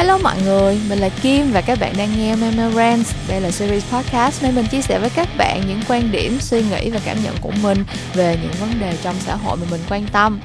Hello mọi người, mình là Kim và các bạn đang nghe Memo Đây là series podcast nơi mình chia sẻ với các bạn những quan điểm, suy nghĩ và cảm nhận của mình về những vấn đề trong xã hội mà mình quan tâm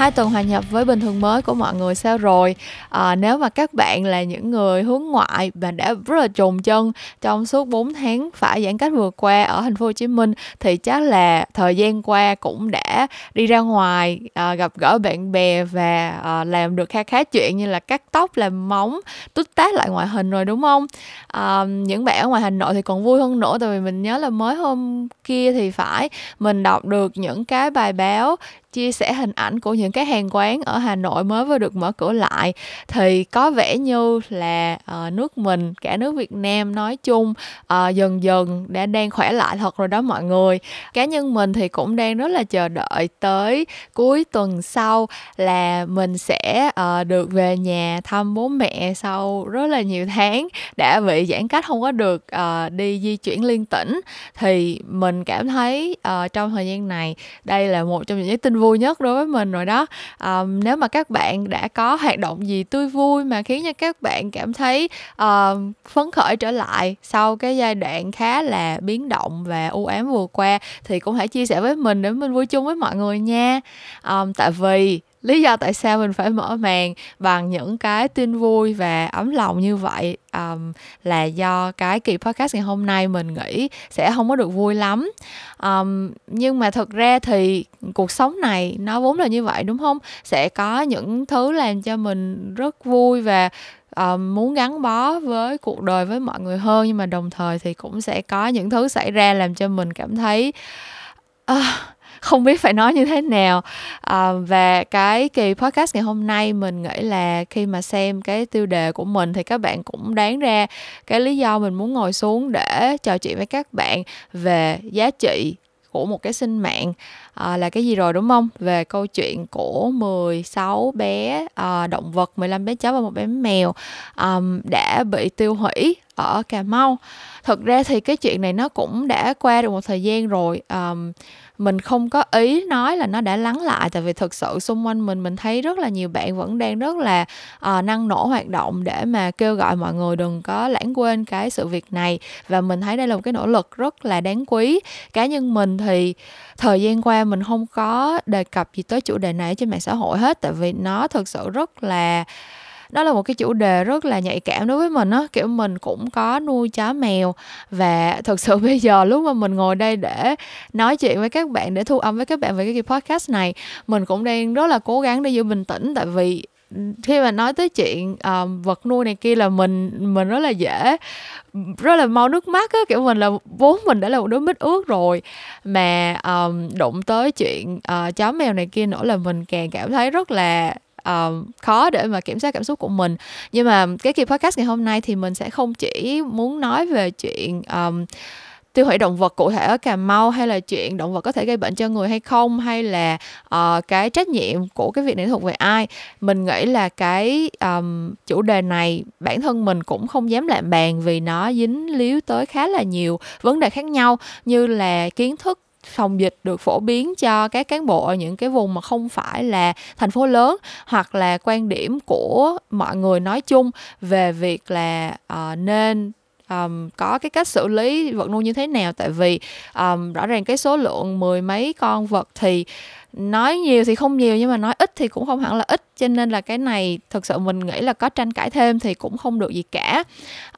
hai tuần hòa nhập với bình thường mới của mọi người sao rồi? À, nếu mà các bạn là những người hướng ngoại và đã rất là trùng chân trong suốt 4 tháng phải giãn cách vừa qua ở thành phố Hồ Chí Minh thì chắc là thời gian qua cũng đã đi ra ngoài à, gặp gỡ bạn bè và à, làm được kha khá chuyện như là cắt tóc làm móng tút tát lại ngoại hình rồi đúng không? À, những bạn ở ngoài Hà Nội thì còn vui hơn nữa tại vì mình nhớ là mới hôm kia thì phải mình đọc được những cái bài báo chia sẻ hình ảnh của những cái hàng quán ở Hà Nội mới vừa được mở cửa lại. Thì có vẻ như là uh, nước mình cả nước Việt Nam nói chung uh, dần dần đã đang khỏe lại thật rồi đó mọi người. Cá nhân mình thì cũng đang rất là chờ đợi tới cuối tuần sau là mình sẽ uh, được về nhà thăm bố mẹ sau rất là nhiều tháng đã bị giãn cách không có được uh, đi di chuyển liên tỉnh. Thì mình cảm thấy uh, trong thời gian này đây là một trong những tin vui nhất đối với mình rồi đó. Um, nếu mà các bạn đã có hoạt động gì tươi vui mà khiến cho các bạn cảm thấy uh, phấn khởi trở lại sau cái giai đoạn khá là biến động và u ám vừa qua thì cũng hãy chia sẻ với mình để mình vui chung với mọi người nha. Um, tại vì lý do tại sao mình phải mở màn bằng những cái tin vui và ấm lòng như vậy um, là do cái kỳ podcast ngày hôm nay mình nghĩ sẽ không có được vui lắm. Um, nhưng mà thực ra thì cuộc sống này nó vốn là như vậy đúng không? Sẽ có những thứ làm cho mình rất vui và um, muốn gắn bó với cuộc đời với mọi người hơn nhưng mà đồng thời thì cũng sẽ có những thứ xảy ra làm cho mình cảm thấy uh, không biết phải nói như thế nào à, và cái kỳ podcast ngày hôm nay mình nghĩ là khi mà xem cái tiêu đề của mình thì các bạn cũng đoán ra cái lý do mình muốn ngồi xuống để trò chuyện với các bạn về giá trị của một cái sinh mạng à, là cái gì rồi đúng không? Về câu chuyện của 16 bé à, động vật, 15 bé chó và một bé mèo um, đã bị tiêu hủy ở Cà Mau. Thực ra thì cái chuyện này nó cũng đã qua được một thời gian rồi. Um, mình không có ý nói là nó đã lắng lại tại vì thực sự xung quanh mình mình thấy rất là nhiều bạn vẫn đang rất là uh, năng nổ hoạt động để mà kêu gọi mọi người đừng có lãng quên cái sự việc này. Và mình thấy đây là một cái nỗ lực rất là đáng quý. Cá nhân mình thì thời gian qua mình không có đề cập gì tới chủ đề này trên mạng xã hội hết tại vì nó thực sự rất là đó là một cái chủ đề rất là nhạy cảm đối với mình á. Kiểu mình cũng có nuôi chó mèo và thực sự bây giờ lúc mà mình ngồi đây để nói chuyện với các bạn để thu âm với các bạn về cái podcast này mình cũng đang rất là cố gắng để giữ bình tĩnh. Tại vì khi mà nói tới chuyện um, vật nuôi này kia là mình mình rất là dễ rất là mau nước mắt á. Kiểu mình là vốn mình đã là một đứa mít ướt rồi. Mà um, đụng tới chuyện uh, chó mèo này kia nữa là mình càng cảm thấy rất là um, khó để mà kiểm soát cảm xúc của mình. Nhưng mà cái kỳ podcast ngày hôm nay thì mình sẽ không chỉ muốn nói về chuyện um, tiêu hủy động vật cụ thể ở Cà Mau hay là chuyện động vật có thể gây bệnh cho người hay không hay là uh, cái trách nhiệm của cái việc này thuộc về ai. Mình nghĩ là cái um, chủ đề này bản thân mình cũng không dám lạm bàn vì nó dính líu tới khá là nhiều vấn đề khác nhau như là kiến thức phòng dịch được phổ biến cho các cán bộ ở những cái vùng mà không phải là thành phố lớn hoặc là quan điểm của mọi người nói chung về việc là uh, nên um, có cái cách xử lý vật nuôi như thế nào. Tại vì um, rõ ràng cái số lượng mười mấy con vật thì nói nhiều thì không nhiều nhưng mà nói ít thì cũng không hẳn là ít. Cho nên là cái này thực sự mình nghĩ là có tranh cãi thêm thì cũng không được gì cả.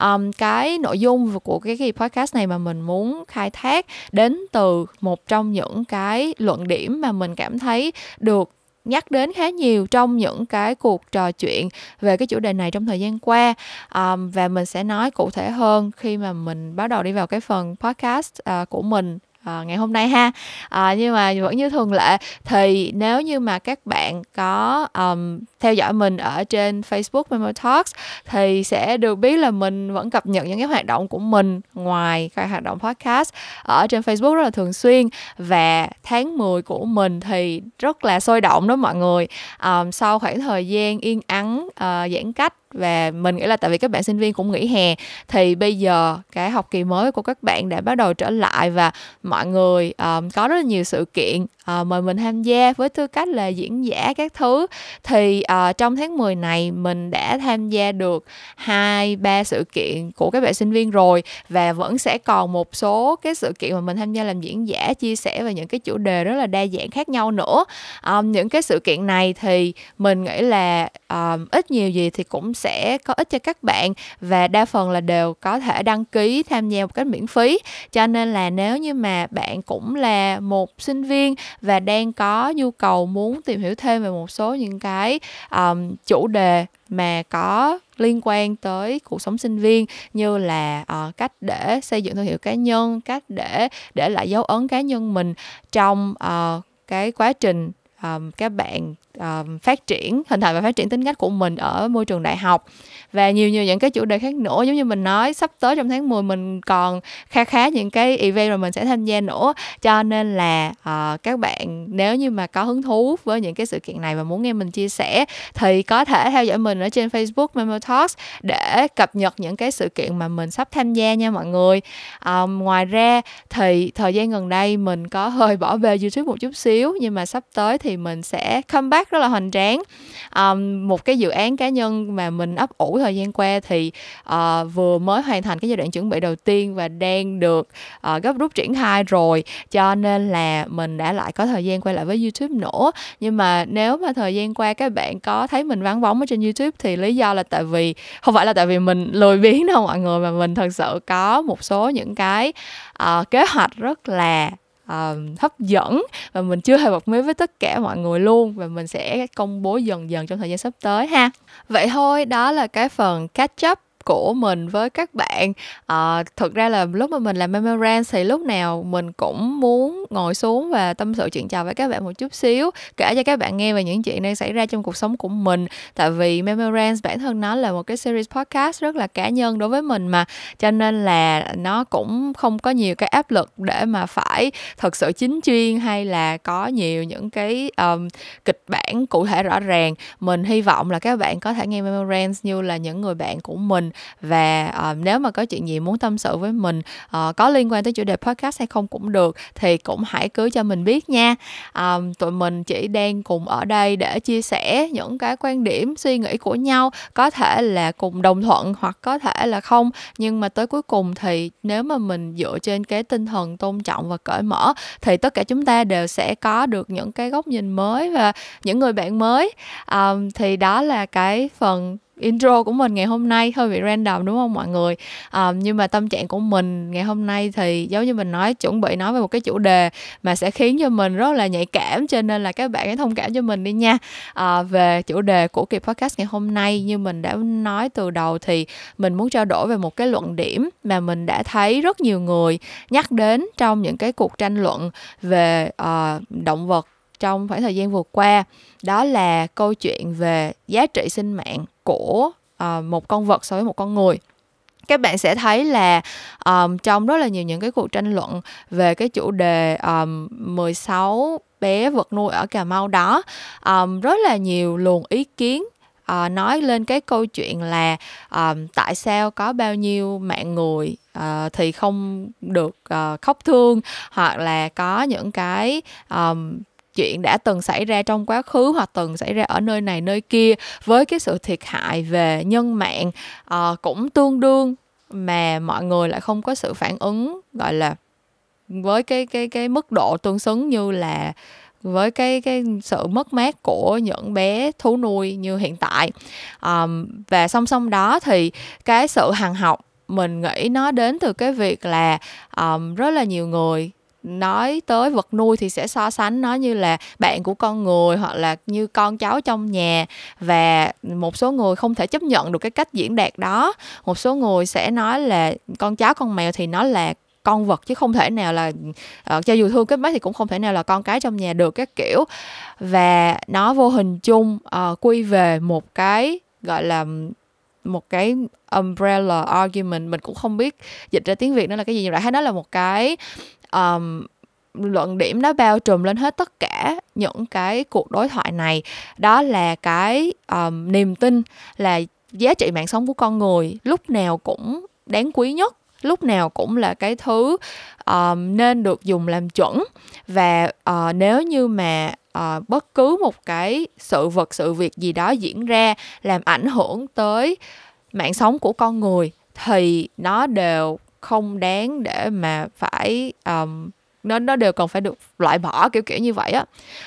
Um, cái nội dung của cái kỳ podcast này mà mình muốn khai thác đến từ một trong những cái luận điểm mà mình cảm thấy được nhắc đến khá nhiều trong những cái cuộc trò chuyện về cái chủ đề này trong thời gian qua. Um, và mình sẽ nói cụ thể hơn khi mà mình bắt đầu đi vào cái phần podcast uh, của mình à, ngày hôm nay ha. À, nhưng mà vẫn như thường lệ thì nếu như mà các bạn có um, theo dõi mình ở trên Facebook Memo Talks thì sẽ được biết là mình vẫn cập nhật những cái hoạt động của mình ngoài cái hoạt động podcast ở trên Facebook rất là thường xuyên. Và tháng 10 của mình thì rất là sôi động đó mọi người. Um, sau khoảng thời gian yên ắng uh, giãn cách và mình nghĩ là tại vì các bạn sinh viên cũng nghỉ hè thì bây giờ cái học kỳ mới của các bạn đã bắt đầu trở lại và mọi người um, có rất là nhiều sự kiện uh, mời mình tham gia với tư cách là diễn giả các thứ. Thì uh, trong tháng 10 này mình đã tham gia được hai ba sự kiện của các bạn sinh viên rồi và vẫn sẽ còn một số cái sự kiện mà mình tham gia làm diễn giả chia sẻ về những cái chủ đề rất là đa dạng khác nhau nữa. Um, những cái sự kiện này thì mình nghĩ là um, ít nhiều gì thì cũng sẽ có ích cho các bạn và đa phần là đều có thể đăng ký tham gia một cách miễn phí. Cho nên là nếu như mà bạn cũng là một sinh viên và đang có nhu cầu muốn tìm hiểu thêm về một số những cái um, chủ đề mà có liên quan tới cuộc sống sinh viên như là uh, cách để xây dựng thương hiệu cá nhân cách để để lại dấu ấn cá nhân mình trong uh, cái quá trình um, các bạn um, phát triển hình thành và phát triển tính cách của mình ở môi trường đại học. Và nhiều nhiều những cái chủ đề khác nữa giống như mình nói sắp tới trong tháng 10 mình còn khá khá những cái event mà mình sẽ tham gia nữa. Cho nên là uh, các bạn nếu như mà có hứng thú với những cái sự kiện này và muốn nghe mình chia sẻ thì có thể theo dõi mình ở trên Facebook Memo Talks để cập nhật những cái sự kiện mà mình sắp tham gia nha mọi người. Um, ngoài ra thì thời gian gần đây mình có hơi bỏ bê YouTube một chút xíu nhưng mà sắp tới thì mình sẽ come back rất là hoành tráng. Um, một cái dự án cá nhân mà mình ấp ủ thời gian qua thì uh, vừa mới hoàn thành cái giai đoạn chuẩn bị đầu tiên và đang được uh, gấp rút triển khai rồi. Cho nên là mình đã lại có thời gian quay lại với youtube nữa. Nhưng mà nếu mà thời gian qua các bạn có thấy mình vắng bóng ở trên youtube thì lý do là tại vì không phải là tại vì mình lười biếng đâu mọi người mà mình thật sự có một số những cái uh, kế hoạch rất là uh, hấp dẫn và mình chưa hề bật mí với tất cả mọi người luôn và mình sẽ công bố dần dần trong thời gian sắp tới ha. Vậy thôi đó là cái phần catch up của mình với các bạn. À, thực ra là lúc mà mình làm memorand thì lúc nào mình cũng muốn ngồi xuống và tâm sự chuyện trò với các bạn một chút xíu kể cho các bạn nghe về những chuyện đang xảy ra trong cuộc sống của mình. Tại vì memorand bản thân nó là một cái series podcast rất là cá nhân đối với mình mà cho nên là nó cũng không có nhiều cái áp lực để mà phải thật sự chính chuyên hay là có nhiều những cái um, kịch bản cụ thể rõ ràng. Mình hy vọng là các bạn có thể nghe memorand như là những người bạn của mình và uh, nếu mà có chuyện gì muốn tâm sự với mình uh, có liên quan tới chủ đề podcast hay không cũng được thì cũng hãy cứ cho mình biết nha. Um, tụi mình chỉ đang cùng ở đây để chia sẻ những cái quan điểm suy nghĩ của nhau có thể là cùng đồng thuận hoặc có thể là không. Nhưng mà tới cuối cùng thì nếu mà mình dựa trên cái tinh thần tôn trọng và cởi mở thì tất cả chúng ta đều sẽ có được những cái góc nhìn mới và những người bạn mới. Um, thì đó là cái phần intro của mình ngày hôm nay hơi bị random đúng không mọi người? Um, nhưng mà tâm trạng của mình ngày hôm nay thì giống như mình nói chuẩn bị nói về một cái chủ đề mà sẽ khiến cho mình rất là nhạy cảm cho nên là các bạn hãy thông cảm cho mình đi nha. Uh, về chủ đề của kỳ podcast ngày hôm nay như mình đã nói từ đầu thì mình muốn trao đổi về một cái luận điểm mà mình đã thấy rất nhiều người nhắc đến trong những cái cuộc tranh luận về uh, động vật trong khoảng thời gian vừa qua đó là câu chuyện về giá trị sinh mạng của uh, một con vật so với một con người. Các bạn sẽ thấy là um, trong rất là nhiều những cái cuộc tranh luận về cái chủ đề um, 16 bé vật nuôi ở Cà Mau đó um, rất là nhiều luồng ý kiến uh, nói lên cái câu chuyện là um, tại sao có bao nhiêu mạng người uh, thì không được uh, khóc thương hoặc là có những cái um, chuyện đã từng xảy ra trong quá khứ hoặc từng xảy ra ở nơi này nơi kia với cái sự thiệt hại về nhân mạng uh, cũng tương đương mà mọi người lại không có sự phản ứng gọi là với cái cái cái mức độ tương xứng như là với cái cái sự mất mát của những bé thú nuôi như hiện tại. Um, và song song đó thì cái sự hằng học mình nghĩ nó đến từ cái việc là um, rất là nhiều người nói tới vật nuôi thì sẽ so sánh nó như là bạn của con người hoặc là như con cháu trong nhà. Và một số người không thể chấp nhận được cái cách diễn đạt đó. Một số người sẽ nói là con cháu con mèo thì nó là con vật chứ không thể nào là uh, cho dù thương cái mấy thì cũng không thể nào là con cái trong nhà được các kiểu. Và nó vô hình chung uh, quy về một cái gọi là một cái umbrella argument. Mình cũng không biết dịch ra tiếng việt nó là cái gì nhưng lại thấy nó là một cái um, luận điểm nó bao trùm lên hết tất cả những cái cuộc đối thoại này. Đó là cái um, niềm tin là giá trị mạng sống của con người lúc nào cũng đáng quý nhất lúc nào cũng là cái thứ um, nên được dùng làm chuẩn. Và uh, nếu như mà uh, bất cứ một cái sự vật sự việc gì đó diễn ra làm ảnh hưởng tới mạng sống của con người thì nó đều không đáng để mà phải um, nó nó đều cần phải được loại bỏ kiểu kiểu như vậy á.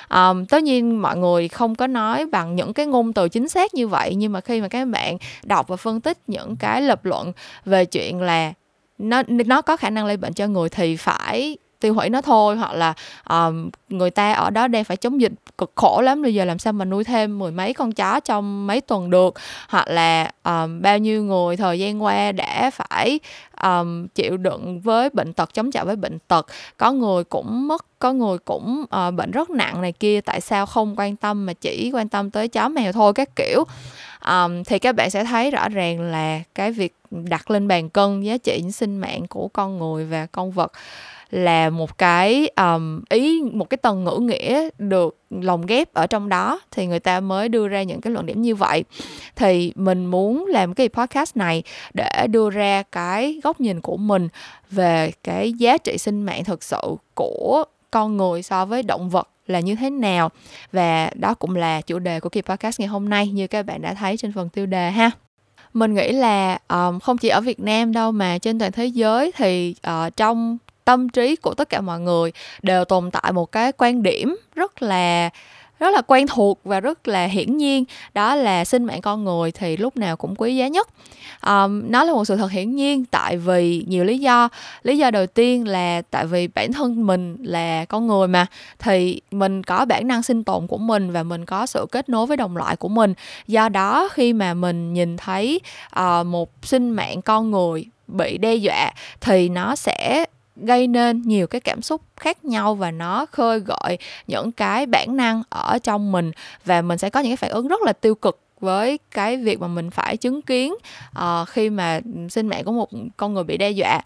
Um, tất nhiên mọi người không có nói bằng những cái ngôn từ chính xác như vậy nhưng mà khi mà các bạn đọc và phân tích những cái lập luận về chuyện là nó nó có khả năng lây bệnh cho người thì phải tiêu hủy nó thôi hoặc là um, người ta ở đó đang phải chống dịch cực khổ lắm bây giờ làm sao mà nuôi thêm mười mấy con chó trong mấy tuần được? Hoặc là um, bao nhiêu người thời gian qua đã phải um, chịu đựng với bệnh tật chống chọi với bệnh tật. Có người cũng mất có người cũng uh, bệnh rất nặng này kia tại sao không quan tâm mà chỉ quan tâm tới chó mèo thôi các kiểu. Um, thì các bạn sẽ thấy rõ ràng là cái việc đặt lên bàn cân giá trị sinh mạng của con người và con vật là một cái um, ý một cái tầng ngữ nghĩa được lồng ghép ở trong đó thì người ta mới đưa ra những cái luận điểm như vậy. Thì mình muốn làm cái podcast này để đưa ra cái góc nhìn của mình về cái giá trị sinh mạng thực sự của con người so với động vật là như thế nào. Và đó cũng là chủ đề của kỳ podcast ngày hôm nay như các bạn đã thấy trên phần tiêu đề ha. Mình nghĩ là um, không chỉ ở Việt Nam đâu mà trên toàn thế giới thì uh, trong tâm trí của tất cả mọi người đều tồn tại một cái quan điểm rất là rất là quen thuộc và rất là hiển nhiên. Đó là sinh mạng con người thì lúc nào cũng quý giá nhất. Um, nó là một sự thật hiển nhiên tại vì nhiều lý do. Lý do đầu tiên là tại vì bản thân mình là con người mà thì mình có bản năng sinh tồn của mình và mình có sự kết nối với đồng loại của mình. Do đó khi mà mình nhìn thấy uh, một sinh mạng con người bị đe dọa thì nó sẽ gây nên nhiều cái cảm xúc khác nhau và nó khơi gợi những cái bản năng ở trong mình. Và mình sẽ có những cái phản ứng rất là tiêu cực với cái việc mà mình phải chứng kiến uh, khi mà sinh mạng của một con người bị đe dọa.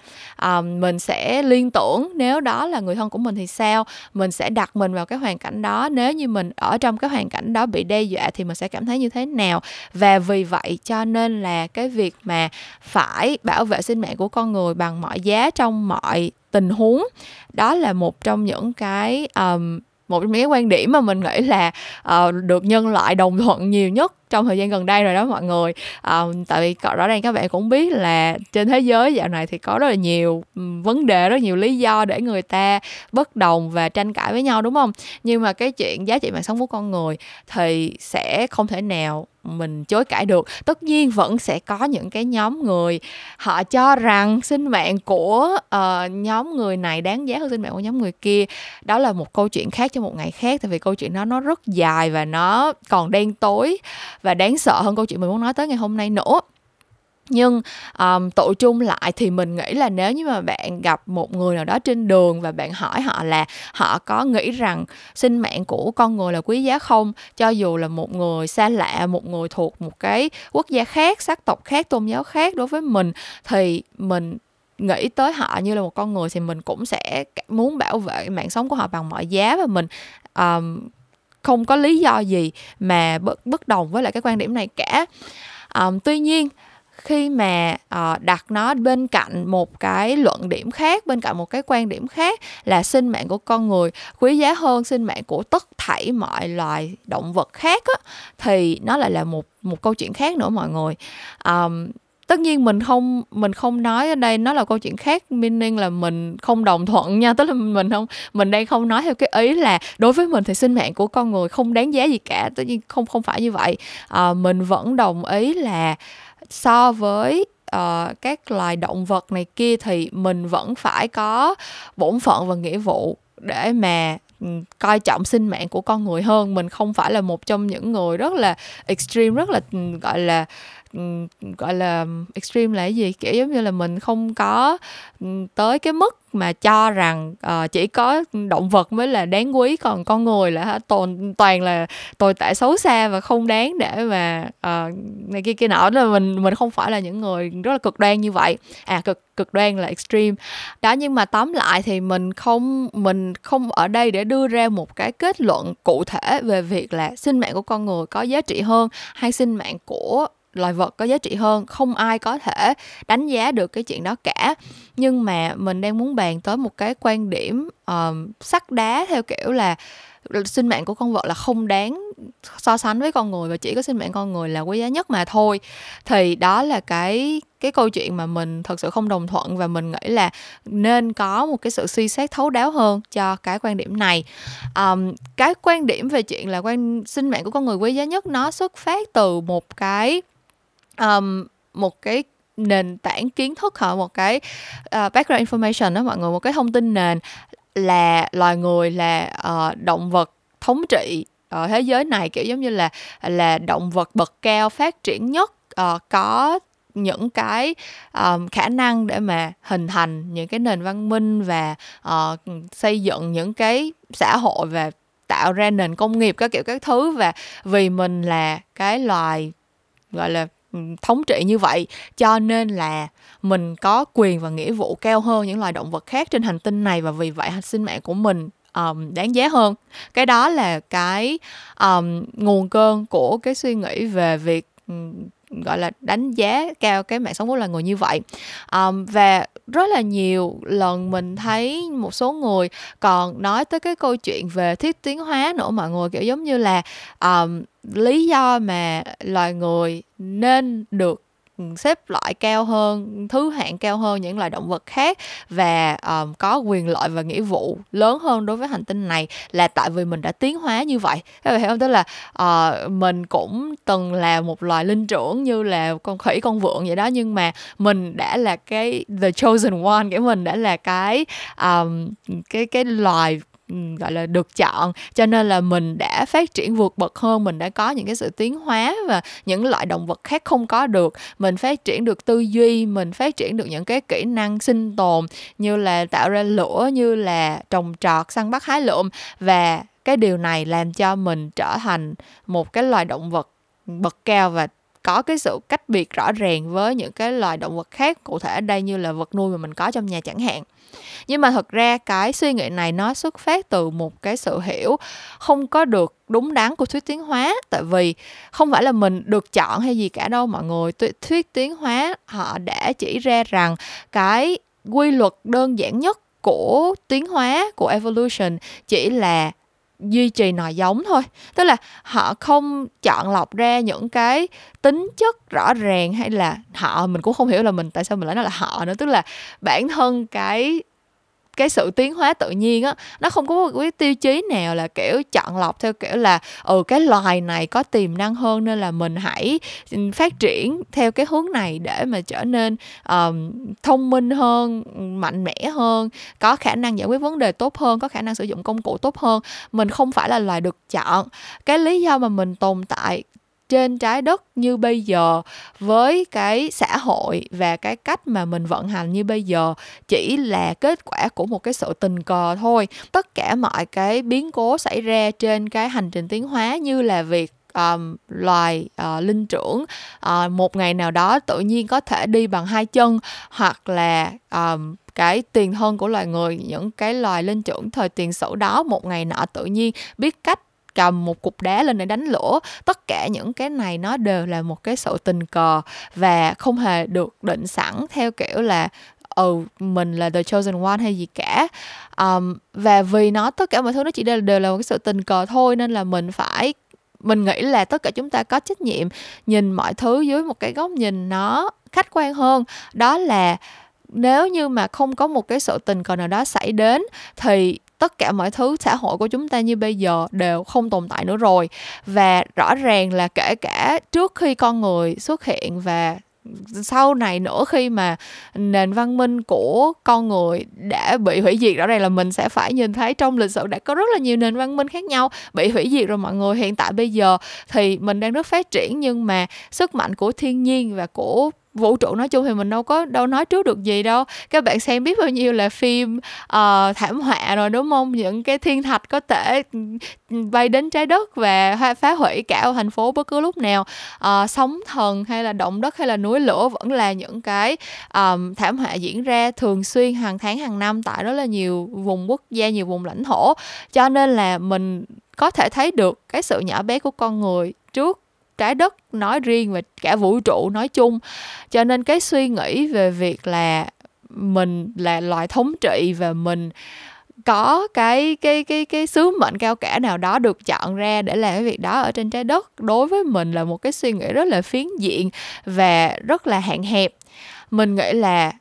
Uh, mình sẽ liên tưởng nếu đó là người thân của mình thì sao? Mình sẽ đặt mình vào cái hoàn cảnh đó. Nếu như mình ở trong cái hoàn cảnh đó bị đe dọa thì mình sẽ cảm thấy như thế nào? Và vì vậy cho nên là cái việc mà phải bảo vệ sinh mạng của con người bằng mọi giá trong mọi tình huống. Đó là một trong những cái um, một trong những cái quan điểm mà mình nghĩ là uh, được nhân loại đồng thuận nhiều nhất trong thời gian gần đây rồi đó mọi người. À, tại vì rõ ràng các bạn cũng biết là trên thế giới dạo này thì có rất là nhiều vấn đề rất nhiều lý do để người ta bất đồng và tranh cãi với nhau đúng không? Nhưng mà cái chuyện giá trị mạng sống của con người thì sẽ không thể nào mình chối cãi được. Tất nhiên vẫn sẽ có những cái nhóm người họ cho rằng sinh mạng của uh, nhóm người này đáng giá hơn sinh mạng của nhóm người kia. Đó là một câu chuyện khác cho một ngày khác tại vì câu chuyện đó nó rất dài và nó còn đen tối và đáng sợ hơn câu chuyện mình muốn nói tới ngày hôm nay nữa nhưng um, tụ chung lại thì mình nghĩ là nếu như mà bạn gặp một người nào đó trên đường và bạn hỏi họ là họ có nghĩ rằng sinh mạng của con người là quý giá không? Cho dù là một người xa lạ một người thuộc một cái quốc gia khác sắc tộc khác tôn giáo khác đối với mình thì mình nghĩ tới họ như là một con người thì mình cũng sẽ muốn bảo vệ mạng sống của họ bằng mọi giá và mình um, không có lý do gì mà bất bất đồng với lại cái quan điểm này cả. Um, tuy nhiên khi mà uh, đặt nó bên cạnh một cái luận điểm khác bên cạnh một cái quan điểm khác là sinh mạng của con người quý giá hơn sinh mạng của tất thảy mọi loài động vật khác á, thì nó lại là một một câu chuyện khác nữa mọi người. Um, tất nhiên mình không mình không nói ở đây nó là câu chuyện khác meaning là mình không đồng thuận nha tức là mình không mình đang không nói theo cái ý là đối với mình thì sinh mạng của con người không đáng giá gì cả tất nhiên không không phải như vậy. À, mình vẫn đồng ý là so với uh, các loài động vật này kia thì mình vẫn phải có bổn phận và nghĩa vụ để mà ừ, coi trọng sinh mạng của con người hơn. Mình không phải là một trong những người rất là extreme rất là ừ, gọi là Ừ, gọi là extreme là cái gì? Kiểu giống như là mình không có ừ, tới cái mức mà cho rằng uh, chỉ có động vật mới là đáng quý còn con người là toàn toàn là tồi tệ xấu xa và không đáng để mà uh, này kia kia nọ. Là mình mình không phải là những người rất là cực đoan như vậy. À cực cực đoan là extreme. Đó nhưng mà tóm lại thì mình không mình không ở đây để đưa ra một cái kết luận cụ thể về việc là sinh mạng của con người có giá trị hơn hay sinh mạng của loài vật có giá trị hơn không ai có thể đánh giá được cái chuyện đó cả. Nhưng mà mình đang muốn bàn tới một cái quan điểm ờ, um, sắc đá theo kiểu là sinh mạng của con vật là không đáng so sánh với con người và chỉ có sinh mạng con người là quý giá nhất mà thôi. Thì đó là cái cái câu chuyện mà mình thật sự không đồng thuận và mình nghĩ là nên có một cái sự suy xét thấu đáo hơn cho cái quan điểm này. Um, cái quan điểm về chuyện là quan sinh mạng của con người quý giá nhất nó xuất phát từ một cái um, một cái nền tảng kiến thức hoặc một cái uh, background information đó mọi người một cái thông tin nền là loài người là uh, động vật thống trị ở thế giới này kiểu giống như là là động vật bậc cao phát triển nhất uh, có những cái um, khả năng để mà hình thành những cái nền văn minh và uh, xây dựng những cái xã hội và tạo ra nền công nghiệp các kiểu các thứ. Và vì mình là cái loài gọi là thống trị như vậy. Cho nên là mình có quyền và nghĩa vụ cao hơn những loài động vật khác trên hành tinh này và vì vậy sinh mạng của mình um, đáng giá hơn. Cái đó là cái um, nguồn cơn của cái suy nghĩ về việc um, gọi là đánh giá cao cái mạng sống của loài người như vậy. Um, và rất là nhiều lần mình thấy một số người còn nói tới cái câu chuyện về thiết tiến hóa nữa. Mọi người kiểu giống như là um, lý do mà loài người nên được xếp loại cao hơn thứ hạng cao hơn những loài động vật khác và um, có quyền lợi và nghĩa vụ lớn hơn đối với hành tinh này là tại vì mình đã tiến hóa như vậy. Các bạn hiểu không? Tức là uh, mình cũng từng là một loài linh trưởng như là con khỉ con vượn vậy đó nhưng mà mình đã là cái the chosen one cái mình đã là cái um, cái cái loài gọi là, được chọn. Cho nên là mình đã phát triển vượt bậc hơn, mình đã có những cái sự tiến hóa và những loại động vật khác không có được. Mình phát triển được tư duy, mình phát triển được những cái kỹ năng sinh tồn như là tạo ra lửa, như là trồng trọt, săn bắt hái lượm. Và cái điều này làm cho mình trở thành một cái loài động vật bậc cao và có cái sự cách biệt rõ ràng với những cái loài động vật khác, cụ thể ở đây như là vật nuôi mà mình có trong nhà chẳng hạn nhưng mà thật ra cái suy nghĩ này nó xuất phát từ một cái sự hiểu không có được đúng đắn của thuyết tiến hóa. Tại vì không phải là mình được chọn hay gì cả đâu mọi người. Thuyết tiến hóa họ đã chỉ ra rằng cái quy luật đơn giản nhất của tiến hóa, của evolution chỉ là duy trì nòi giống thôi. Tức là họ không chọn lọc ra những cái tính chất rõ ràng hay là họ, mình cũng không hiểu là mình tại sao mình nói nó là họ nữa. Tức là bản thân cái cái sự tiến hóa tự nhiên á nó không có một cái tiêu chí nào là kiểu chọn lọc theo kiểu là ừ cái loài này có tiềm năng hơn nên là mình hãy phát triển theo cái hướng này để mà trở nên um, thông minh hơn mạnh mẽ hơn có khả năng giải quyết vấn đề tốt hơn có khả năng sử dụng công cụ tốt hơn. Mình không phải là loài được chọn. Cái lý do mà mình tồn tại trên trái đất như bây giờ với cái xã hội và cái cách mà mình vận hành như bây giờ chỉ là kết quả của một cái sự tình cờ thôi. Tất cả mọi cái biến cố xảy ra trên cái hành trình tiến hóa như là việc um, loài uh, linh trưởng uh, một ngày nào đó tự nhiên có thể đi bằng hai chân hoặc là um, cái tiền thân của loài người những cái loài linh trưởng thời tiền sử đó một ngày nọ tự nhiên biết cách cầm một cục đá lên để đánh lửa tất cả những cái này nó đều là một cái sự tình cờ và không hề được định sẵn theo kiểu là ừ mình là the chosen one hay gì cả. Um, và vì nó tất cả mọi thứ nó chỉ đều, đều là một cái sự tình cờ thôi nên là mình phải mình nghĩ là tất cả chúng ta có trách nhiệm nhìn mọi thứ dưới một cái góc nhìn nó khách quan hơn. Đó là nếu như mà không có một cái sự tình cờ nào đó xảy đến thì tất cả mọi thứ xã hội của chúng ta như bây giờ đều không tồn tại nữa rồi. Và rõ ràng là kể cả trước khi con người xuất hiện và sau này nữa khi mà nền văn minh của con người đã bị hủy diệt, rõ ràng là mình sẽ phải nhìn thấy trong lịch sử đã có rất là nhiều nền văn minh khác nhau bị hủy diệt rồi mọi người hiện tại bây giờ thì mình đang rất phát triển nhưng mà sức mạnh của thiên nhiên và của vũ trụ nói chung thì mình đâu có đâu nói trước được gì đâu. Các bạn xem biết bao nhiêu là phim uh, thảm họa rồi đúng không? Những cái thiên thạch có thể ừ, ừ, bay đến trái đất và phá hủy cả thành phố bất cứ lúc nào. Uh, sóng thần hay là động đất hay là núi lửa vẫn là những cái um, thảm họa diễn ra thường xuyên hàng tháng hàng năm tại rất là nhiều vùng quốc gia nhiều vùng lãnh thổ. Cho nên là mình có thể thấy được cái sự nhỏ bé của con người trước trái đất nói riêng và cả vũ trụ nói chung. Cho nên cái suy nghĩ về việc là mình là loài thống trị và mình có cái cái cái cái sứ mệnh cao cả nào đó được chọn ra để làm cái việc đó ở trên trái đất đối với mình là một cái suy nghĩ rất là phiến diện và rất là hạn hẹp. Mình nghĩ là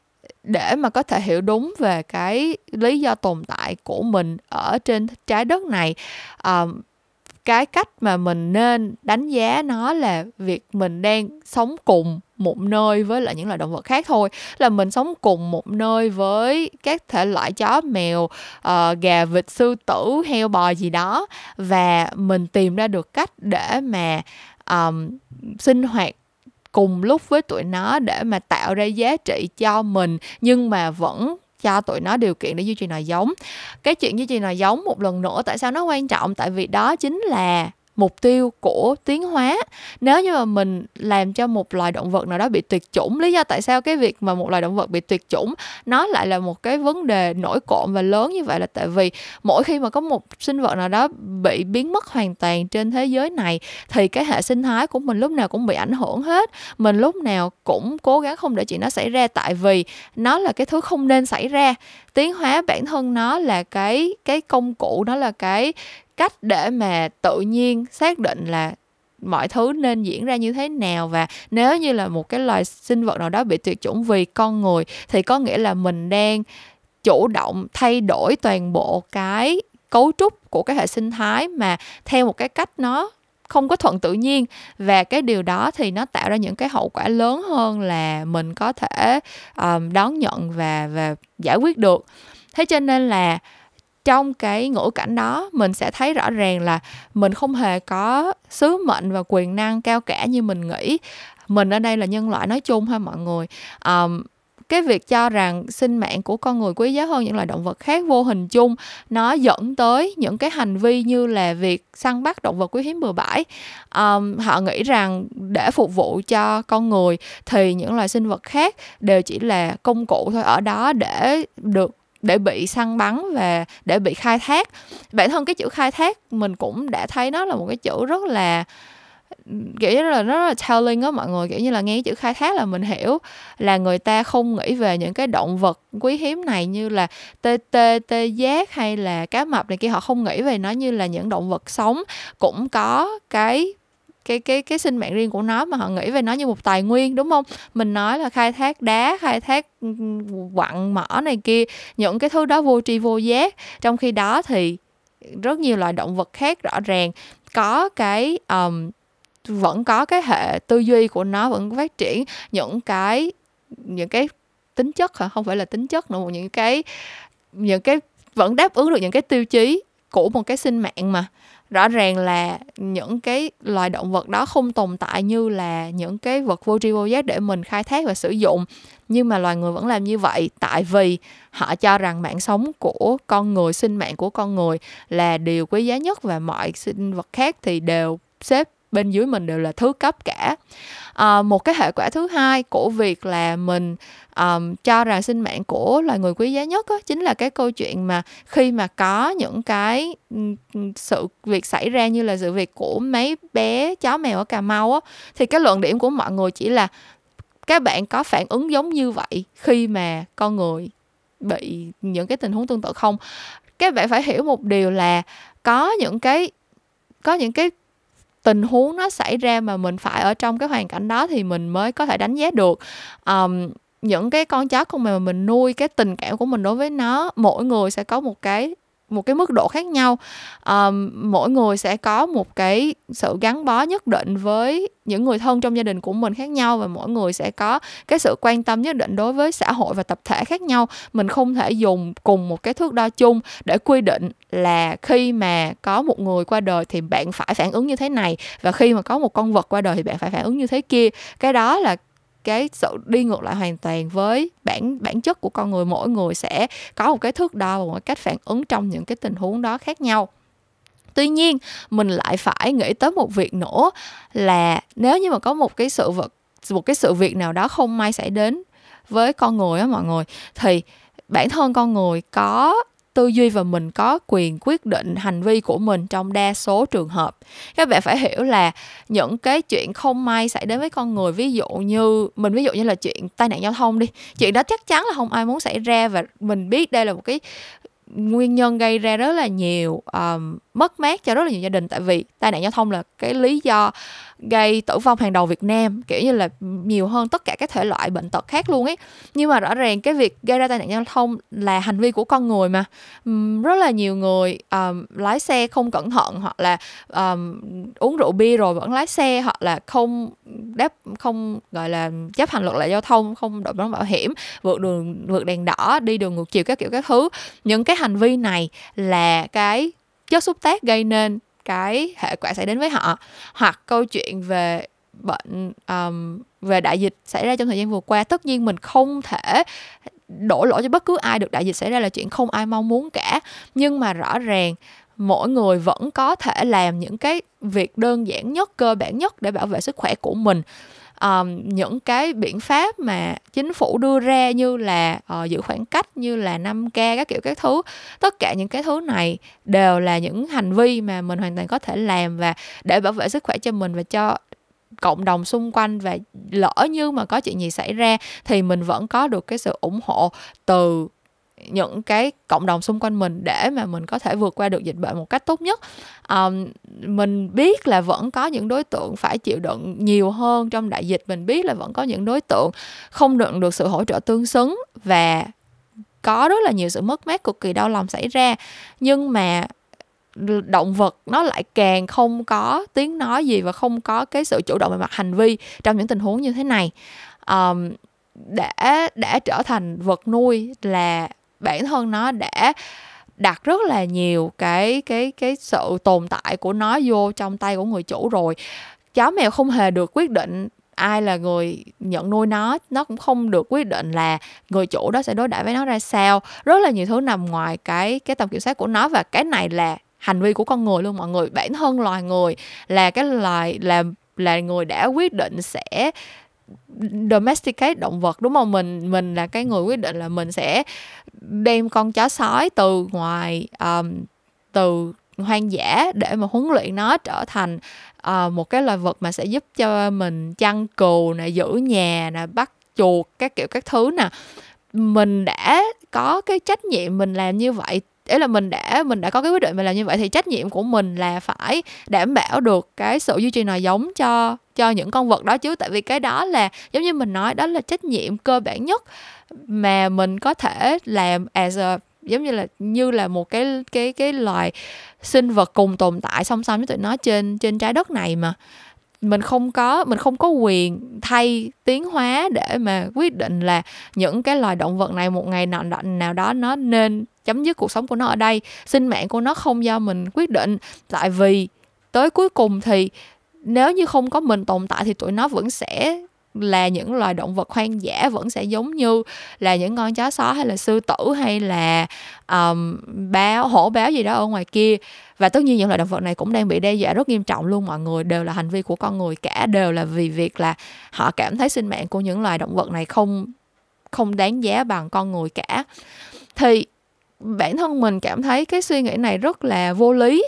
để mà có thể hiểu đúng về cái lý do tồn tại của mình ở trên trái đất này um, cái cách mà mình nên đánh giá nó là việc mình đang sống cùng một nơi với lại những loài động vật khác thôi. Là mình sống cùng một nơi với các thể loại chó mèo uh, gà vịt sư tử heo bò gì đó. Và mình tìm ra được cách để mà um, sinh hoạt cùng lúc với tụi nó để mà tạo ra giá trị cho mình. Nhưng mà vẫn cho tụi nó điều kiện để duy trì nòi giống. Cái chuyện duy trì nòi giống một lần nữa, tại sao nó quan trọng? Tại vì đó chính là mục tiêu của tiến hóa. Nếu như mà mình làm cho một loài động vật nào đó bị tuyệt chủng, lý do tại sao cái việc mà một loài động vật bị tuyệt chủng, nó lại là một cái vấn đề nổi cộm và lớn như vậy là tại vì mỗi khi mà có một sinh vật nào đó bị biến mất hoàn toàn trên thế giới này, thì cái hệ sinh thái của mình lúc nào cũng bị ảnh hưởng hết. Mình lúc nào cũng cố gắng không để chuyện nó xảy ra tại vì nó là cái thứ không nên xảy ra. Tiến hóa bản thân nó là cái cái công cụ, nó là cái cách để mà tự nhiên xác định là mọi thứ nên diễn ra như thế nào và nếu như là một cái loài sinh vật nào đó bị tuyệt chủng vì con người thì có nghĩa là mình đang chủ động thay đổi toàn bộ cái cấu trúc của cái hệ sinh thái mà theo một cái cách nó không có thuận tự nhiên. Và cái điều đó thì nó tạo ra những cái hậu quả lớn hơn là mình có thể um, đón nhận và và giải quyết được. Thế cho nên là trong cái ngữ cảnh đó mình sẽ thấy rõ ràng là mình không hề có sứ mệnh và quyền năng cao cả như mình nghĩ. Mình ở đây là nhân loại nói chung ha mọi người. Um, cái việc cho rằng sinh mạng của con người quý giá hơn những loài động vật khác vô hình chung nó dẫn tới những cái hành vi như là việc săn bắt động vật quý hiếm bừa bãi. Um, họ nghĩ rằng để phục vụ cho con người thì những loài sinh vật khác đều chỉ là công cụ thôi ở đó để được để bị săn bắn và để bị khai thác. Bản thân cái chữ khai thác mình cũng đã thấy nó là một cái chữ rất là, kiểu như là, nó rất là telling á mọi người. Kiểu như là nghe chữ khai thác là mình hiểu là người ta không nghĩ về những cái động vật quý hiếm này như là tê tê tê giác hay là cá mập này kia. Họ không nghĩ về nó như là những động vật sống. Cũng có cái cái cái cái sinh mạng riêng của nó mà họ nghĩ về nó như một tài nguyên đúng không? Mình nói là khai thác đá khai thác quặng mỏ này kia những cái thứ đó vô tri vô giác. Trong khi đó thì rất nhiều loài động vật khác rõ ràng có cái um, vẫn có cái hệ tư duy của nó vẫn phát triển. Những cái những cái tính chất hả? Không phải là tính chất nữa những cái những cái vẫn đáp ứng được những cái tiêu chí của một cái sinh mạng mà rõ ràng là những cái loài động vật đó không tồn tại như là những cái vật vô tri vô giác để mình khai thác và sử dụng. Nhưng mà loài người vẫn làm như vậy tại vì họ cho rằng mạng sống của con người, sinh mạng của con người là điều quý giá nhất và mọi sinh vật khác thì đều xếp bên dưới mình đều là thứ cấp cả. À, một cái hệ quả thứ hai của việc là mình um, cho rằng sinh mạng của loài người quý giá nhất đó, chính là cái câu chuyện mà khi mà có những cái sự việc xảy ra như là sự việc của mấy bé chó mèo ở cà mau á, thì cái luận điểm của mọi người chỉ là các bạn có phản ứng giống như vậy khi mà con người bị những cái tình huống tương tự không? Các bạn phải hiểu một điều là có những cái có những cái tình huống nó xảy ra mà mình phải ở trong cái hoàn cảnh đó thì mình mới có thể đánh giá được. Um, những cái con chó con mình mà mình nuôi cái tình cảm của mình đối với nó mỗi người sẽ có một cái một cái mức độ khác nhau. Um, mỗi người sẽ có một cái sự gắn bó nhất định với những người thân trong gia đình của mình khác nhau và mỗi người sẽ có cái sự quan tâm nhất định đối với xã hội và tập thể khác nhau. Mình không thể dùng cùng một cái thước đo chung để quy định là khi mà có một người qua đời thì bạn phải phản ứng như thế này và khi mà có một con vật qua đời thì bạn phải phản ứng như thế kia. Cái đó là cái sự đi ngược lại hoàn toàn với bản bản chất của con người. Mỗi người sẽ có một cái thước đo và một cách phản ứng trong những cái tình huống đó khác nhau. Tuy nhiên, mình lại phải nghĩ tới một việc nữa là nếu như mà có một cái sự vật, một cái sự việc nào đó không may xảy đến với con người á mọi người, thì bản thân con người có tư duy và mình có quyền quyết định hành vi của mình trong đa số trường hợp. Các bạn phải hiểu là những cái chuyện không may xảy đến với con người, ví dụ như mình, ví dụ như là chuyện tai nạn giao thông đi, chuyện đó chắc chắn là không ai muốn xảy ra và mình biết đây là một cái nguyên nhân gây ra rất là nhiều um, mất mát cho rất là nhiều gia đình. Tại vì tai nạn giao thông là cái lý do gây tử vong hàng đầu Việt Nam kiểu như là nhiều hơn tất cả các thể loại bệnh tật khác luôn ấy. Nhưng mà rõ ràng cái việc gây ra tai nạn giao thông là hành vi của con người mà. Rất là nhiều người um, lái xe không cẩn thận hoặc là um, uống rượu bia rồi vẫn lái xe hoặc là không đáp không gọi là chấp hành luật lệ giao thông không đội nón bảo hiểm vượt đường vượt đèn đỏ đi đường ngược chiều các kiểu các thứ. Những cái hành vi này là cái chất xúc tác gây nên cái hệ quả xảy đến với họ. Hoặc câu chuyện về bệnh um, về đại dịch xảy ra trong thời gian vừa qua tất nhiên mình không thể đổ lỗi cho bất cứ ai được đại dịch xảy ra là chuyện không ai mong muốn cả. Nhưng mà rõ ràng mỗi người vẫn có thể làm những cái việc đơn giản nhất cơ bản nhất để bảo vệ sức khỏe của mình. Um, những cái biện pháp mà chính phủ đưa ra như là uh, giữ khoảng cách như là 5K các kiểu các thứ tất cả những cái thứ này đều là những hành vi mà mình hoàn toàn có thể làm và để bảo vệ sức khỏe cho mình và cho cộng đồng xung quanh. Và lỡ như mà có chuyện gì xảy ra thì mình vẫn có được cái sự ủng hộ từ những cái cộng đồng xung quanh mình để mà mình có thể vượt qua được dịch bệnh một cách tốt nhất. Um, mình biết là vẫn có những đối tượng phải chịu đựng nhiều hơn trong đại dịch. Mình biết là vẫn có những đối tượng không nhận được sự hỗ trợ tương xứng và có rất là nhiều sự mất mát cực kỳ đau lòng xảy ra. Nhưng mà động vật nó lại càng không có tiếng nói gì và không có cái sự chủ động về mặt hành vi trong những tình huống như thế này. Um, đã đã trở thành vật nuôi là bản thân nó đã đặt rất là nhiều cái cái cái sự tồn tại của nó vô trong tay của người chủ rồi. Chó mèo không hề được quyết định ai là người nhận nuôi nó nó cũng không được quyết định là người chủ đó sẽ đối đãi với nó ra sao. Rất là nhiều thứ nằm ngoài cái cái tầm kiểm soát của nó và cái này là hành vi của con người luôn mọi người. Bản thân loài người là cái loài, là là người đã quyết định sẽ domesticate động vật đúng không? Mình mình là cái người quyết định là mình sẽ đem con chó sói từ ngoài um, từ hoang dã để mà huấn luyện nó trở thành uh, một cái loài vật mà sẽ giúp cho mình chăn cừu nè giữ nhà nè bắt chuột các kiểu các thứ nè. Mình đã có cái trách nhiệm mình làm như vậy ý là mình đã mình đã có cái quyết định mình làm như vậy thì trách nhiệm của mình là phải đảm bảo được cái sự duy trì nòi giống cho cho những con vật đó chứ. Tại vì cái đó là, giống như mình nói, đó là trách nhiệm cơ bản nhất mà mình có thể làm as a, giống như là như là một cái cái cái loài sinh vật cùng tồn tại song song với tụi nó trên trên trái đất này mà. Mình không có, mình không có quyền thay tiến hóa để mà quyết định là những cái loài động vật này một ngày nào nào đó nó nên chấm dứt cuộc sống của nó ở đây sinh mạng của nó không do mình quyết định. Tại vì tới cuối cùng thì nếu như không có mình tồn tại thì tụi nó vẫn sẽ là những loài động vật hoang dã vẫn sẽ giống như là những con chó sói hay là sư tử hay là um, báo hổ báo gì đó ở ngoài kia. Và tất nhiên những loài động vật này cũng đang bị đe dọa rất nghiêm trọng luôn. Mọi người đều là hành vi của con người cả đều là vì việc là họ cảm thấy sinh mạng của những loài động vật này không không đáng giá bằng con người cả. Thì bản thân mình cảm thấy cái suy nghĩ này rất là vô lý.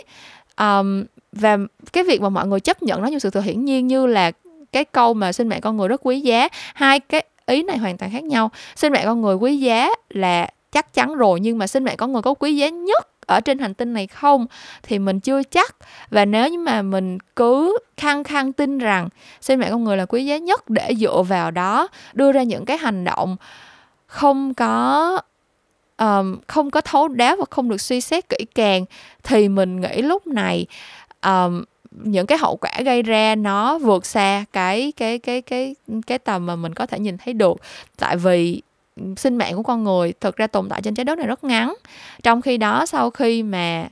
Um, và cái việc mà mọi người chấp nhận nó như sự thật hiển nhiên như là cái câu mà sinh mạng con người rất quý giá hai cái ý này hoàn toàn khác nhau. Sinh mạng con người quý giá là chắc chắn rồi nhưng mà sinh mạng con người có quý giá nhất ở trên hành tinh này không? Thì mình chưa chắc. Và nếu như mà mình cứ khăng khăng tin rằng sinh mạng con người là quý giá nhất để dựa vào đó đưa ra những cái hành động không có um, không có thấu đáo và không được suy xét kỹ càng thì mình nghĩ lúc này um, những cái hậu quả gây ra nó vượt xa cái cái cái cái cái tầm mà mình có thể nhìn thấy được. Tại vì sinh mạng của con người thực ra tồn tại trên trái đất này rất ngắn. Trong khi đó sau khi mà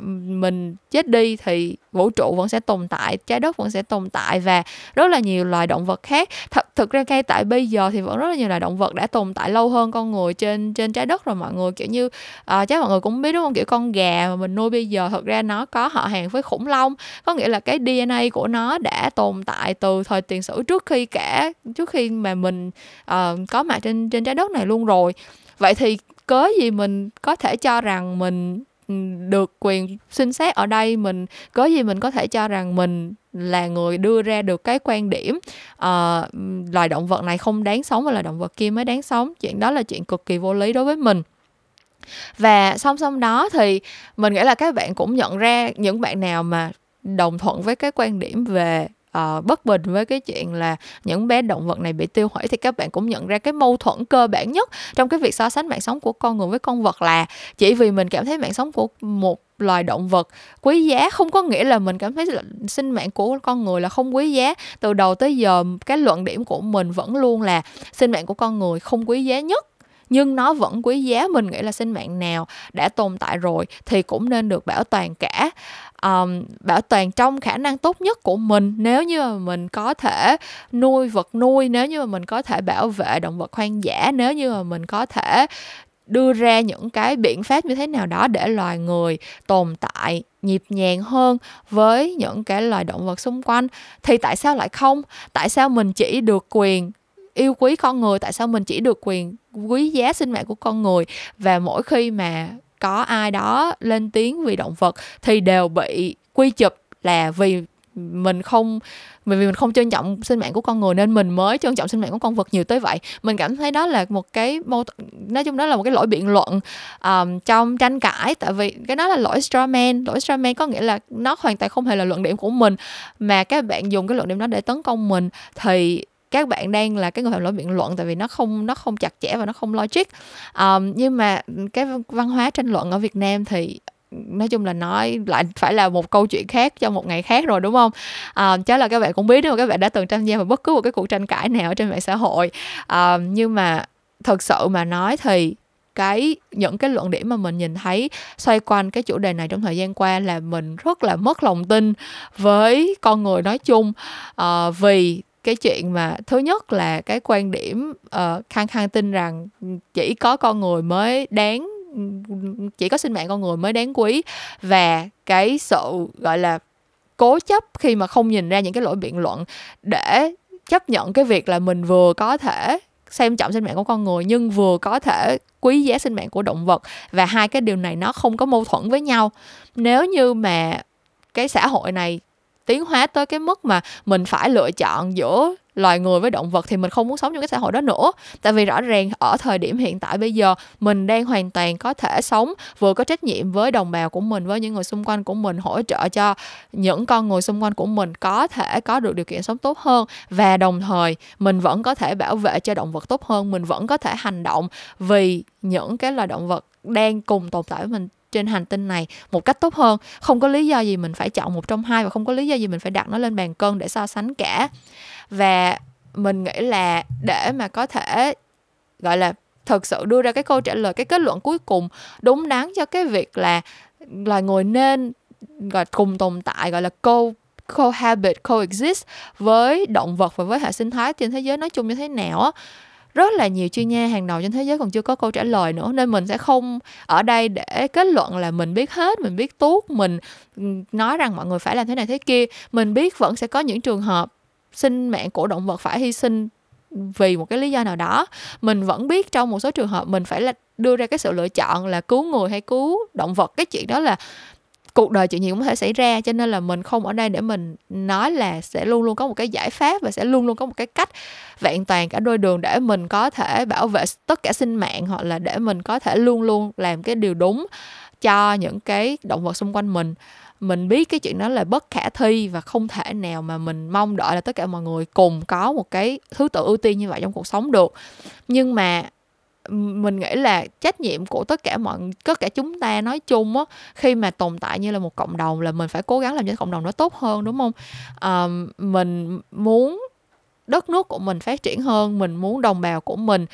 mình chết đi thì vũ trụ vẫn sẽ tồn tại trái đất vẫn sẽ tồn tại và rất là nhiều loài động vật khác. Thật thực ra ngay tại bây giờ thì vẫn rất là nhiều loài động vật đã tồn tại lâu hơn con người trên trên trái đất rồi mọi người. Kiểu như uh, chắc mọi người cũng biết đúng không? Kiểu con gà mà mình nuôi bây giờ thật ra nó có họ hàng với khủng long. Có nghĩa là cái DNA của nó đã tồn tại từ thời tiền sử trước khi cả trước khi mà mình uh, có mặt trên trên trái đất này luôn rồi. Vậy thì cớ gì mình có thể cho rằng mình được quyền xin xét ở đây mình có gì mình có thể cho rằng mình là người đưa ra được cái quan điểm uh, loài động vật này không đáng sống và loài động vật kia mới đáng sống. Chuyện đó là chuyện cực kỳ vô lý đối với mình. Và song song đó thì mình nghĩ là các bạn cũng nhận ra những bạn nào mà đồng thuận với cái quan điểm về uh, bất bình với cái chuyện là những bé động vật này bị tiêu hủy thì các bạn cũng nhận ra cái mâu thuẫn cơ bản nhất trong cái việc so sánh mạng sống của con người với con vật là chỉ vì mình cảm thấy mạng sống của một loài động vật quý giá không có nghĩa là mình cảm thấy là sinh mạng của con người là không quý giá. Từ đầu tới giờ cái luận điểm của mình vẫn luôn là sinh mạng của con người không quý giá nhất nhưng nó vẫn quý giá mình nghĩ là sinh mạng nào đã tồn tại rồi thì cũng nên được bảo toàn cả. Um, bảo toàn trong khả năng tốt nhất của mình. Nếu như mà mình có thể nuôi vật nuôi nếu như mà mình có thể bảo vệ động vật hoang dã nếu như mà mình có thể đưa ra những cái biện pháp như thế nào đó để loài người tồn tại nhịp nhàng hơn với những cái loài động vật xung quanh thì tại sao lại không? Tại sao mình chỉ được quyền yêu quý con người tại sao mình chỉ được quyền quý giá sinh mạng của con người? Và mỗi khi mà có ai đó lên tiếng vì động vật thì đều bị quy chụp là vì mình không vì mình không trân trọng sinh mạng của con người nên mình mới trân trọng sinh mạng của con vật nhiều tới vậy. Mình cảm thấy đó là một cái mâu nói chung đó là một cái lỗi biện luận um, trong tranh cãi. Tại vì cái đó là lỗi strawman lỗi strawman có nghĩa là nó hoàn toàn không hề là luận điểm của mình mà các bạn dùng cái luận điểm đó để tấn công mình thì các bạn đang là cái người phạm lỗi biện luận tại vì nó không nó không chặt chẽ và nó không logic. Um, nhưng mà cái văn hóa tranh luận ở Việt Nam thì nói chung là nói lại phải là một câu chuyện khác cho một ngày khác rồi đúng không? À, chắc là các bạn cũng biết nếu mà các bạn đã từng tham gia vào bất cứ một cái cuộc tranh cãi nào ở trên mạng xã hội. À, nhưng mà thật sự mà nói thì cái những cái luận điểm mà mình nhìn thấy xoay quanh cái chủ đề này trong thời gian qua là mình rất là mất lòng tin với con người nói chung. À, vì cái chuyện mà thứ nhất là cái quan điểm ờ, uh, khăng khăng tin rằng chỉ có con người mới đáng chỉ có sinh mạng con người mới đáng quý. Và cái sự gọi là cố chấp khi mà không nhìn ra những cái lỗi biện luận để chấp nhận cái việc là mình vừa có thể xem trọng sinh mạng của con người nhưng vừa có thể quý giá sinh mạng của động vật. Và hai cái điều này nó không có mâu thuẫn với nhau. Nếu như mà cái xã hội này tiến hóa tới cái mức mà mình phải lựa chọn giữa loài người với động vật thì mình không muốn sống trong cái xã hội đó nữa. Tại vì rõ ràng ở thời điểm hiện tại bây giờ, mình đang hoàn toàn có thể sống vừa có trách nhiệm với đồng bào của mình, với những người xung quanh của mình, hỗ trợ cho những con người xung quanh của mình có thể có được điều kiện sống tốt hơn. Và đồng thời, mình vẫn có thể bảo vệ cho động vật tốt hơn, mình vẫn có thể hành động vì những cái loài động vật đang cùng tồn tại với mình trên hành tinh này một cách tốt hơn. Không có lý do gì mình phải chọn một trong hai và không có lý do gì mình phải đặt nó lên bàn cân để so sánh cả. Và mình nghĩ là để mà có thể, gọi là, thực sự đưa ra cái câu trả lời, cái kết luận cuối cùng đúng đắn cho cái việc là loài người nên, gọi, cùng tồn tại, gọi là, co, cohabit, coexist với động vật và với hệ sinh thái trên thế giới nói chung như thế nào á rất là nhiều chuyên gia hàng đầu trên thế giới còn chưa có câu trả lời nữa, nên mình sẽ không ở đây để kết luận là mình biết hết, mình biết tốt, mình ừ, nói rằng mọi người phải làm thế này thế kia. Mình biết vẫn sẽ có những trường hợp sinh mạng của động vật phải hy sinh vì một cái lý do nào đó. Mình vẫn biết trong một số trường hợp mình phải là đưa ra cái sự lựa chọn là cứu người hay cứu động vật. Cái chuyện đó là cuộc đời chuyện gì cũng có thể xảy ra, cho nên là mình không ở đây để mình nói là sẽ luôn luôn có một cái giải pháp và sẽ luôn luôn có một cái cách vẹn toàn cả đôi đường để mình có thể bảo vệ tất cả sinh mạng, hoặc là để mình có thể luôn luôn làm cái điều đúng cho những cái động vật xung quanh mình. Mình biết cái chuyện đó là bất khả thi và không thể nào mà mình mong đợi là tất cả mọi người cùng có một cái thứ tự ưu tiên như vậy trong cuộc sống được. Nhưng mà mình nghĩ là trách nhiệm của tất cả mọi tất cả chúng ta nói chung á khi mà tồn tại như là một cộng đồng là mình phải cố gắng làm cho cộng đồng nó tốt hơn đúng không? À, mình muốn đất nước của mình phát triển hơn mình muốn đồng bào của mình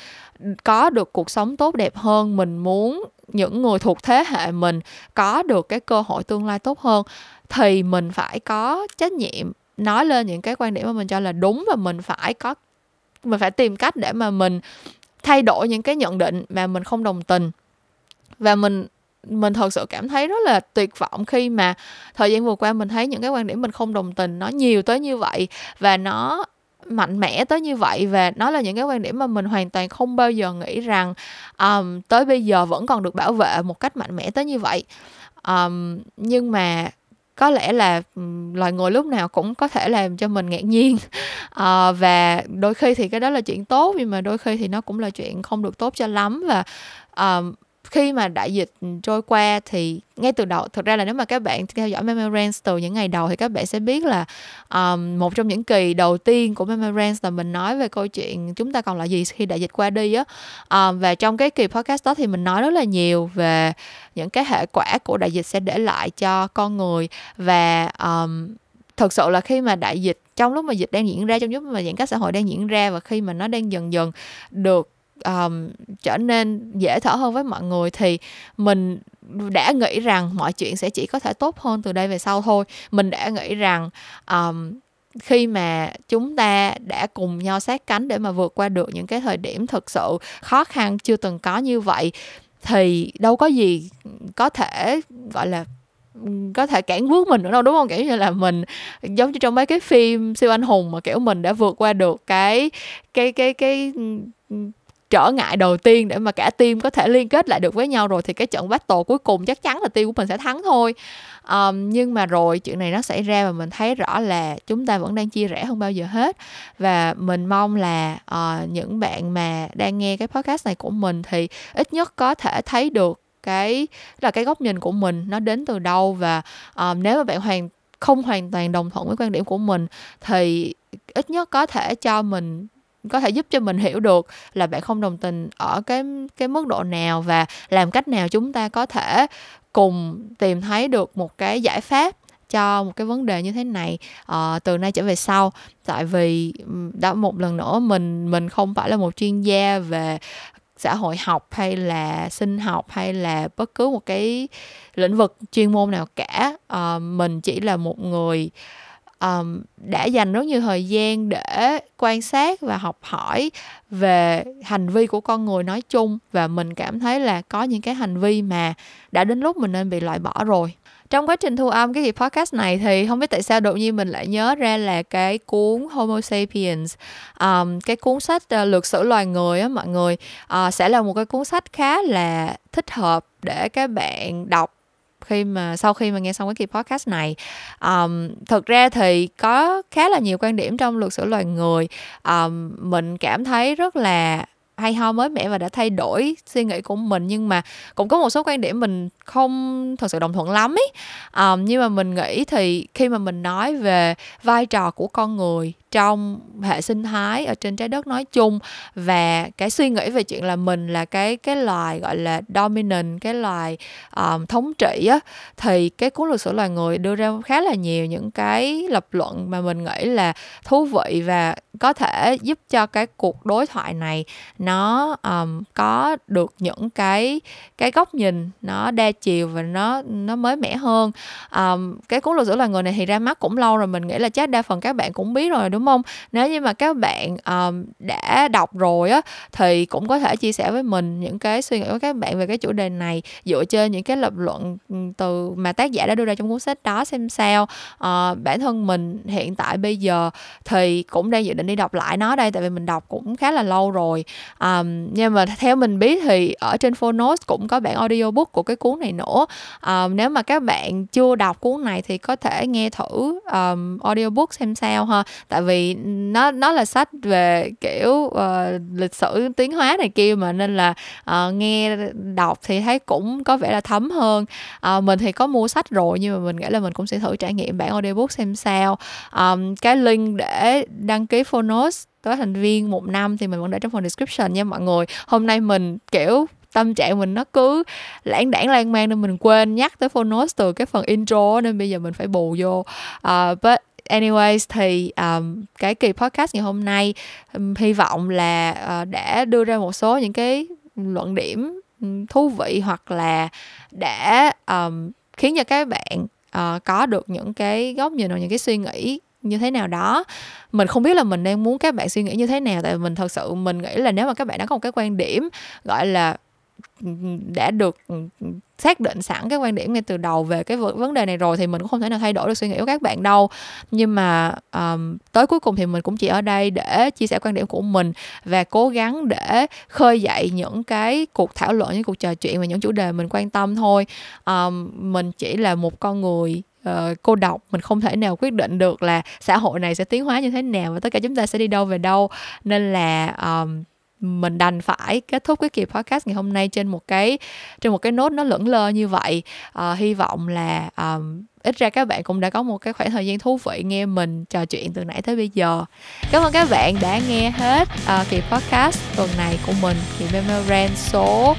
có được cuộc sống tốt đẹp hơn mình muốn những người thuộc thế hệ mình có được cái cơ hội tương lai tốt hơn thì mình phải có trách nhiệm nói lên những cái quan điểm mà mình cho là đúng và mình phải có mình phải tìm cách để mà mình thay đổi những cái nhận định mà mình không đồng tình. Và mình mình thật sự cảm thấy rất là tuyệt vọng khi mà thời gian vừa qua mình thấy những cái quan điểm mình không đồng tình nó nhiều tới như vậy và nó mạnh mẽ tới như vậy và nó là những cái quan điểm mà mình hoàn toàn không bao giờ nghĩ rằng um, tới bây giờ vẫn còn được bảo vệ một cách mạnh mẽ tới như vậy. Um, nhưng mà có lẽ là loài người lúc nào cũng có thể làm cho mình ngạc nhiên. À, và đôi khi thì cái đó là chuyện tốt nhưng mà đôi khi thì nó cũng là chuyện không được tốt cho lắm. Và uh, khi mà đại dịch trôi qua thì ngay từ đầu thực ra là nếu mà các bạn theo dõi Memorance từ những ngày đầu thì các bạn sẽ biết là um, một trong những kỳ đầu tiên của Memorance là mình nói về câu chuyện chúng ta còn là gì khi đại dịch qua đi á. Um, và trong cái kỳ podcast đó thì mình nói rất là nhiều về những cái hệ quả của đại dịch sẽ để lại cho con người. Và um, thực sự là khi mà đại dịch trong lúc mà dịch đang diễn ra trong lúc mà giãn cách xã hội đang diễn ra và khi mà nó đang dần dần được um, trở nên dễ thở hơn với mọi người thì mình đã nghĩ rằng mọi chuyện sẽ chỉ có thể tốt hơn từ đây về sau thôi. Mình đã nghĩ rằng um, khi mà chúng ta đã cùng nhau sát cánh để mà vượt qua được những cái thời điểm thực sự khó khăn chưa từng có như vậy thì đâu có gì có thể gọi là có thể cản bước mình nữa đâu đúng không? Kiểu như là mình giống như trong mấy cái phim siêu anh hùng mà kiểu mình đã vượt qua được cái cái cái cái trở ngại đầu tiên để mà cả team có thể liên kết lại được với nhau rồi thì cái trận battle cuối cùng chắc chắn là team của mình sẽ thắng thôi. Um, nhưng mà rồi chuyện này nó xảy ra và mình thấy rõ là chúng ta vẫn đang chia rẽ hơn bao giờ hết. Và mình mong là uh, những bạn mà đang nghe cái podcast này của mình thì ít nhất có thể thấy được cái là cái góc nhìn của mình nó đến từ đâu và um, nếu mà bạn hoàn không hoàn toàn đồng thuận với quan điểm của mình thì ít nhất có thể cho mình có thể giúp cho mình hiểu được là bạn không đồng tình ở cái cái mức độ nào và làm cách nào chúng ta có thể cùng tìm thấy được một cái giải pháp cho một cái vấn đề như thế này uh, từ nay trở về sau. Tại vì đã một lần nữa mình mình không phải là một chuyên gia về xã hội học hay là sinh học hay là bất cứ một cái lĩnh vực chuyên môn nào cả. Uh, mình chỉ là một người um, đã dành rất nhiều thời gian để quan sát và học hỏi về hành vi của con người nói chung và mình cảm thấy là có những cái hành vi mà đã đến lúc mình nên bị loại bỏ rồi. Trong quá trình thu âm cái kỳ podcast này thì không biết tại sao đột nhiên mình lại nhớ ra là cái cuốn Homo sapiens um, cái cuốn sách ờ, uh, lược sử loài người á mọi người. Uh, sẽ là một cái cuốn sách khá là thích hợp để các bạn đọc khi mà sau khi mà nghe xong cái kỳ podcast này. Um, thực ra thì có khá là nhiều quan điểm trong luật sử loài người. Um, mình cảm thấy rất là hay ho mới mẻ và đã thay đổi suy nghĩ của mình nhưng mà cũng có một số quan điểm mình không thật sự đồng thuận lắm ấy. Um, nhưng mà mình nghĩ thì khi mà mình nói về vai trò của con người trong hệ sinh thái ở trên trái đất nói chung và cái suy nghĩ về chuyện là mình là cái cái loài gọi là dominant cái loài um, thống trị á thì cái cuốn lịch sử loài người đưa ra khá là nhiều những cái lập luận mà mình nghĩ là thú vị và có thể giúp cho cái cuộc đối thoại này nó um, có được những cái cái góc nhìn nó đa chiều và nó nó mới mẻ hơn. Um, cái cuốn lịch sử loài người này thì ra mắt cũng lâu rồi mình nghĩ là chắc đa phần các bạn cũng biết rồi đúng không? Nếu như mà các bạn um, đã đọc rồi á thì cũng có thể chia sẻ với mình những cái suy nghĩ của các bạn về cái chủ đề này dựa trên những cái lập luận ừ, từ mà tác giả đã đưa ra trong cuốn sách đó xem sao. Uh, bản thân mình hiện tại bây giờ thì cũng đang dự định đi đọc lại nó đây tại vì mình đọc cũng khá là lâu rồi. Um, nhưng mà theo mình biết thì ở trên Phonos cũng có bản audiobook của cái cuốn này nữa. Um, nếu mà các bạn chưa đọc cuốn này thì có thể nghe thử um, audiobook xem sao ha. Tại vì nó nó là sách về kiểu uh, lịch sử tiến hóa này kia mà nên là uh, nghe đọc thì thấy cũng có vẻ là thấm hơn. Uh, mình thì có mua sách rồi nhưng mà mình nghĩ là mình cũng sẽ thử trải nghiệm bản audiobook xem sao. Um, cái link để đăng ký Phonos tới thành viên một năm thì mình vẫn để trong phần description nha mọi người. Hôm nay mình kiểu tâm trạng mình nó cứ lãng đảng lan man nên mình quên nhắc tới Phonos từ cái phần intro nên bây giờ mình phải bù vô. Uh, but anyways thì um, cái kỳ podcast ngày hôm nay um, hy vọng là uh, đã đưa ra một số những cái luận điểm thú vị hoặc là đã um, khiến cho các bạn uh, có được những cái góc nhìn hoặc những cái suy nghĩ như thế nào đó. Mình không biết là mình đang muốn các bạn suy nghĩ như thế nào tại vì mình thật sự mình nghĩ là nếu mà các bạn đã có một cái quan điểm gọi là đã được ừ, ừ, xác định sẵn cái quan điểm ngay từ đầu về cái vấn đề này rồi thì mình cũng không thể nào thay đổi được suy nghĩ của các bạn đâu. Nhưng mà um, tới cuối cùng thì mình cũng chỉ ở đây để chia sẻ quan điểm của mình và cố gắng để khơi dậy những cái cuộc thảo luận những cuộc trò chuyện và những chủ đề mình quan tâm thôi. Um, mình chỉ là một con người uh, cô độc mình không thể nào quyết định được là xã hội này sẽ tiến hóa như thế nào và tất cả chúng ta sẽ đi đâu về đâu. Nên là um, mình đành phải kết thúc cái kỳ podcast ngày hôm nay trên một cái trên một cái nốt nó lững lơ như vậy. À, hy vọng là um, ít ra các bạn cũng đã có một cái khoảng thời gian thú vị nghe mình trò chuyện từ nãy tới bây giờ. Cảm ơn các bạn đã nghe hết uh, kỳ podcast tuần này của mình. Kỳ memorand số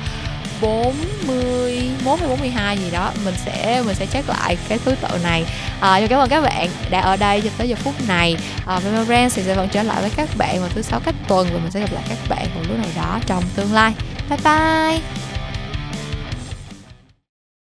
41 hay 42 gì đó mình sẽ mình sẽ check lại cái thứ tự này. À, cảm ơn các bạn đã ở đây cho tới giờ phút này. À, Memorand thì sẽ vẫn trở lại với các bạn vào thứ sáu cách tuần và mình sẽ gặp lại các bạn vào lúc nào đó trong tương lai. Bye bye!